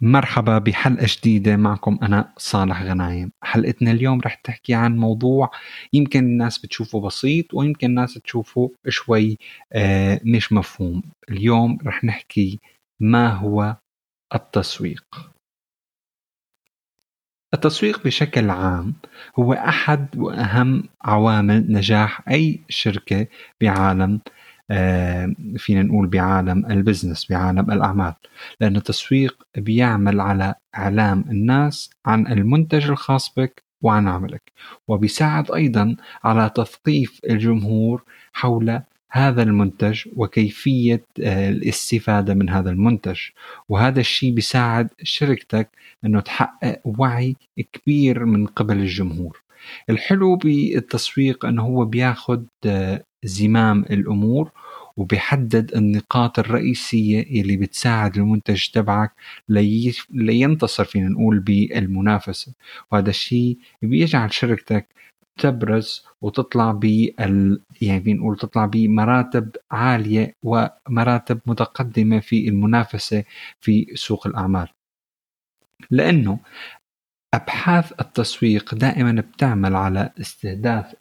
مرحبا بحلقة جديدة معكم أنا صالح غنايم. حلقتنا اليوم رح تحكي عن موضوع يمكن الناس بتشوفه بسيط ويمكن الناس تشوفه شوي آه، مش مفهوم. اليوم رح نحكي ما هو التسويق. التسويق بشكل عام هو أحد وأهم عوامل نجاح أي شركة بعالم فينا نقول بعالم البزنس بعالم الأعمال. لأن التسويق بيعمل على إعلام الناس عن المنتج الخاص بك وعن عملك وبيساعد أيضا على تثقيف الجمهور حول هذا المنتج وكيفية آه، الاستفادة من هذا المنتج. وهذا الشيء بيساعد شركتك أنه تحقق وعي كبير من قبل الجمهور. الحلو بالتسويق أنه هو بياخد آه، زمام الأمور وبيحدد النقاط الرئيسية اللي بتساعد المنتج تبعك لينتصر فينا نقول بالمنافسة. وهذا الشيء بيجعل شركتك تبرز وتطلع بال يعني نقول تطلع بمراتب عالية ومراتب متقدمة في المنافسة في سوق الأعمال. لأنه أبحاث التسويق دائما بتعمل على استهداف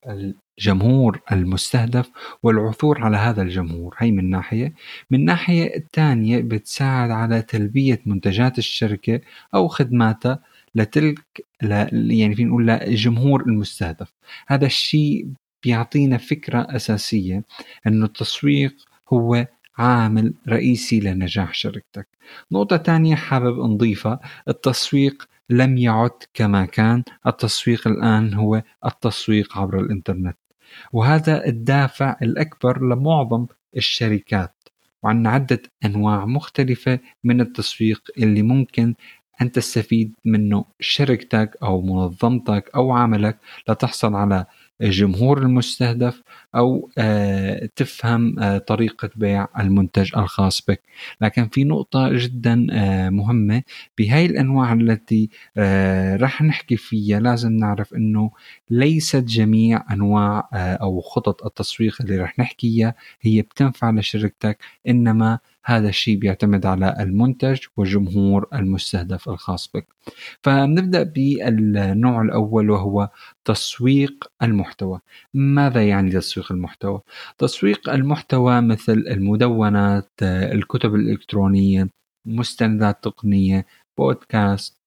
الجمهور المستهدف والعثور على هذا الجمهور. هي من ناحية. من ناحية الثانية بتساعد على تلبية منتجات الشركة أو خدماتها لتلك يعني فينا نقول للجمهور المستهدف. هذا الشيء بيعطينا فكرة أساسية أنه التسويق هو عامل رئيسي لنجاح شركتك. نقطة تانية حابب نضيفها التسويق لم يعد كما كان. التسويق الآن هو التسويق عبر الإنترنت. وهذا الدافع الأكبر لمعظم الشركات. وعندنا عدة أنواع مختلفة من التسويق اللي ممكن أن تستفيد منه شركتك أو منظمتك أو عملك. لتحصل على الجمهور المستهدف أو آه، تفهم آه، طريقة بيع المنتج الخاص بك. لكن في نقطة جدا آه، مهمة. بهاي الأنواع التي رح نحكي فيها لازم نعرف أنه ليست جميع أنواع أو خطط التسويق اللي رح نحكيها هي بتنفع لشركتك إنما هذا الشيء بيعتمد على المنتج والجمهور المستهدف الخاص بك فنبدأ بالنوع الأول وهو تسويق المحتوى ماذا يعني تسويق المحتوى؟ تسويق المحتوى مثل المدونات الكتب الإلكترونية مستندات تقنية بودكاست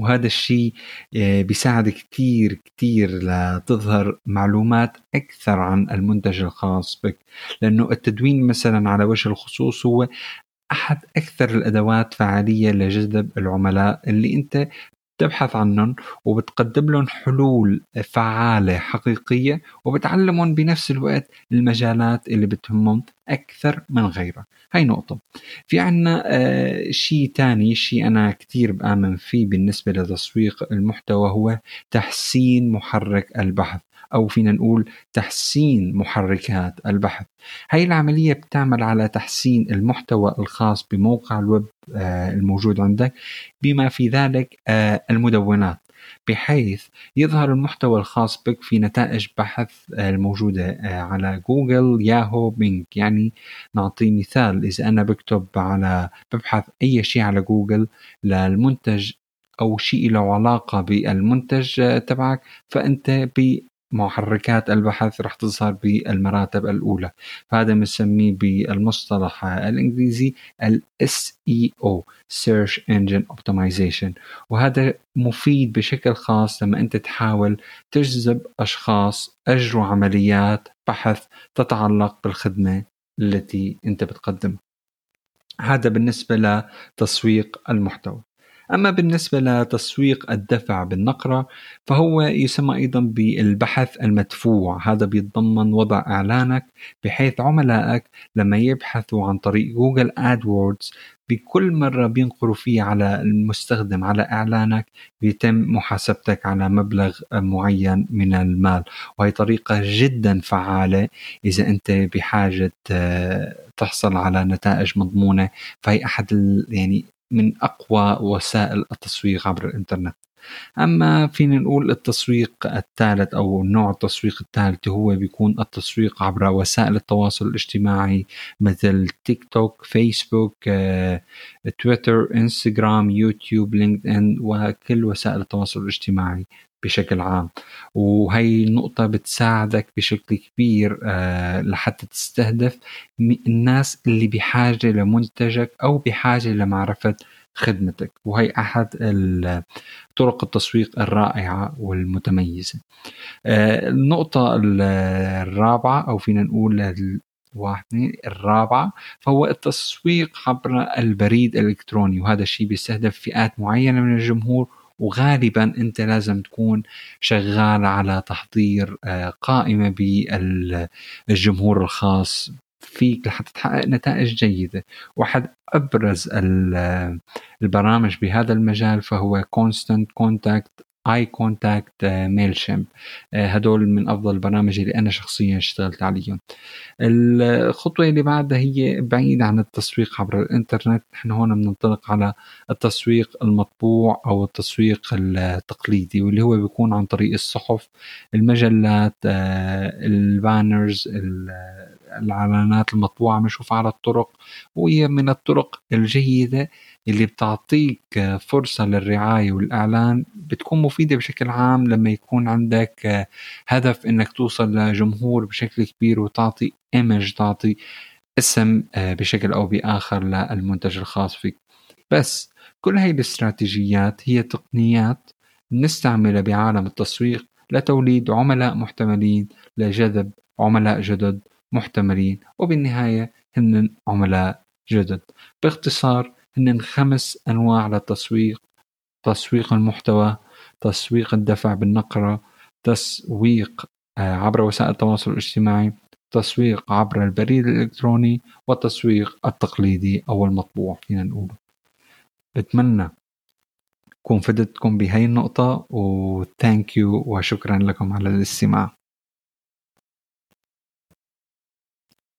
وهذا الشيء آه، بيساعد كتير كتير لتظهر معلومات أكثر عن المنتج الخاص بك. لأنه التدوين مثلا على وجه الخصوص هو أحد أكثر الأدوات فعالية لجذب العملاء اللي أنت تبحث عنهم وبتقدم لهم حلول فعالة حقيقية وبتعلمهم بنفس الوقت المجالات اللي بتهمهم. أكثر من غيرها هاي نقطة. في عنا آه شيء تاني شيء أنا كتير بآمن فيه بالنسبة لتسويق المحتوى هو تحسين محرك البحث أو فينا نقول تحسين محركات البحث. هاي العملية بتعمل على تحسين المحتوى الخاص بموقع الويب آه، الموجود عندك بما في ذلك آه، المدونات. بحيث يظهر المحتوى الخاص بك في نتائج بحث آه، الموجودة على جوجل ياهو بينج يعني نعطي مثال. إذا أنا بكتب على ببحث أي شيء على جوجل للمنتج أو شيء له علاقة بالمنتج تبعك فأنت محركات البحث رح تظهر بالمراتب الأولى. فهذا بنسميه بالمصطلح الإنجليزي ال SEO Search Engine Optimization. وهذا مفيد بشكل خاص لما أنت تحاول تجذب أشخاص أجروا عمليات بحث تتعلق بالخدمة التي أنت بتقدمها. هذا بالنسبة لتسويق المحتوى. أما بالنسبة لتسويق الدفع بالنقرة فهو يسمى أيضا بالبحث المدفوع. هذا بيتضمن وضع إعلانك بحيث عملائك لما يبحثوا عن طريق جوجل آدوردز بكل مرة بينقروا فيه على المستخدم على إعلانك بيتم محاسبتك على مبلغ معين من المال. وهي طريقة جدا فعالة إذا أنت بحاجة آه، تحصل على نتائج مضمونة. فهي أحد يعني من أقوى وسائل التسويق عبر الإنترنت. أما فينا نقول التسويق الثالث أو نوع التسويق الثالث هو بيكون التسويق عبر وسائل التواصل الاجتماعي مثل تيك توك فيسبوك تويتر انستغرام يوتيوب لينكد ان وكل وسائل التواصل الاجتماعي. بشكل عام. وهي النقطة بتساعدك بشكل كبير آه، لحتى تستهدف الناس اللي بحاجة لمنتجك أو بحاجة لمعرفة خدمتك. وهي أحد طرق التسويق الرائعة والمتميزة. آه، النقطة الرابعة أو فينا نقول واحد الرابعة فهو التسويق عبر البريد الإلكتروني. وهذا الشيء بيستهدف فئات معينة من الجمهور وغالبا أنت لازم تكون شغال على تحضير آه، قائمة بالجمهور الخاص. فيك لحتى تحقق نتائج جيدة. واحد أبرز البرامج بهذا المجال فهو Constant Contact iContact Mailchimp هدول من أفضل البرامج اللي أنا شخصيا اشتغلت عليهم. الخطوة اللي بعدها هي بعيد عن التسويق عبر الإنترنت. نحن هون بننطلق على التسويق المطبوع أو التسويق التقليدي واللي هو بيكون عن طريق الصحف المجلات آه، البانرز الإعلانات المطبوعة بنشوفها على الطرق وهي من الطرق الجيدة اللي بتعطيك فرصة للرعاية والإعلان بتكون مفيدة بشكل عام لما يكون عندك هدف إنك توصل لجمهور بشكل كبير وتعطي إيمج تعطي اسم بشكل أو بآخر للمنتج الخاص فيك. بس كل هاي الاستراتيجيات هي تقنيات نستعملها بعالم التسويق لتوليد عملاء محتملين لجذب عملاء جدد محتملين وبالنهاية هن عملاء جدد. باختصار هن خمس أنواع للتسويق تسويق المحتوى تسويق الدفع بالنقرة تسويق آه، عبر وسائل التواصل الاجتماعي تسويق عبر البريد الإلكتروني والتسويق التقليدي أو المطبوع فينا نقوله بتمنى كون فدتكم بهي النقطة وثانك يو وشكرا لكم على الاستماع.